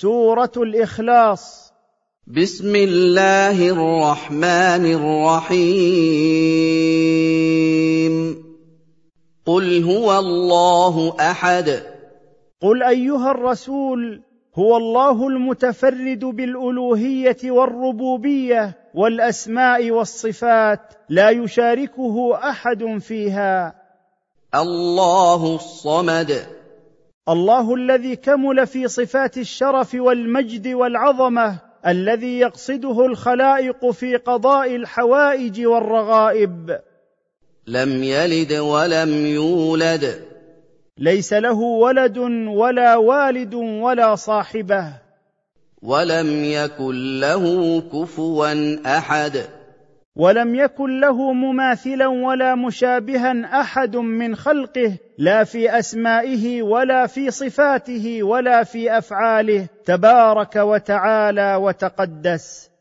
سورة الإخلاص. بسم الله الرحمن الرحيم. قل هو الله أحد. قل أيها الرسول هو الله المتفرد بالألوهية والربوبية والأسماء والصفات لا يشاركه أحد فيها. الله الصمد. الله الذي كمل في صفات الشرف والمجد والعظمة الذي يقصده الخلائق في قضاء الحوائج والرغائب. لم يلد ولم يولد. ليس له ولد ولا والد ولا صاحبة. ولم يكن له كفوا أحد. ولم يكن له مماثلا ولا مشابها أحد من خلقه لا في أسمائه ولا في صفاته ولا في أفعاله تبارك وتعالى وتقدس.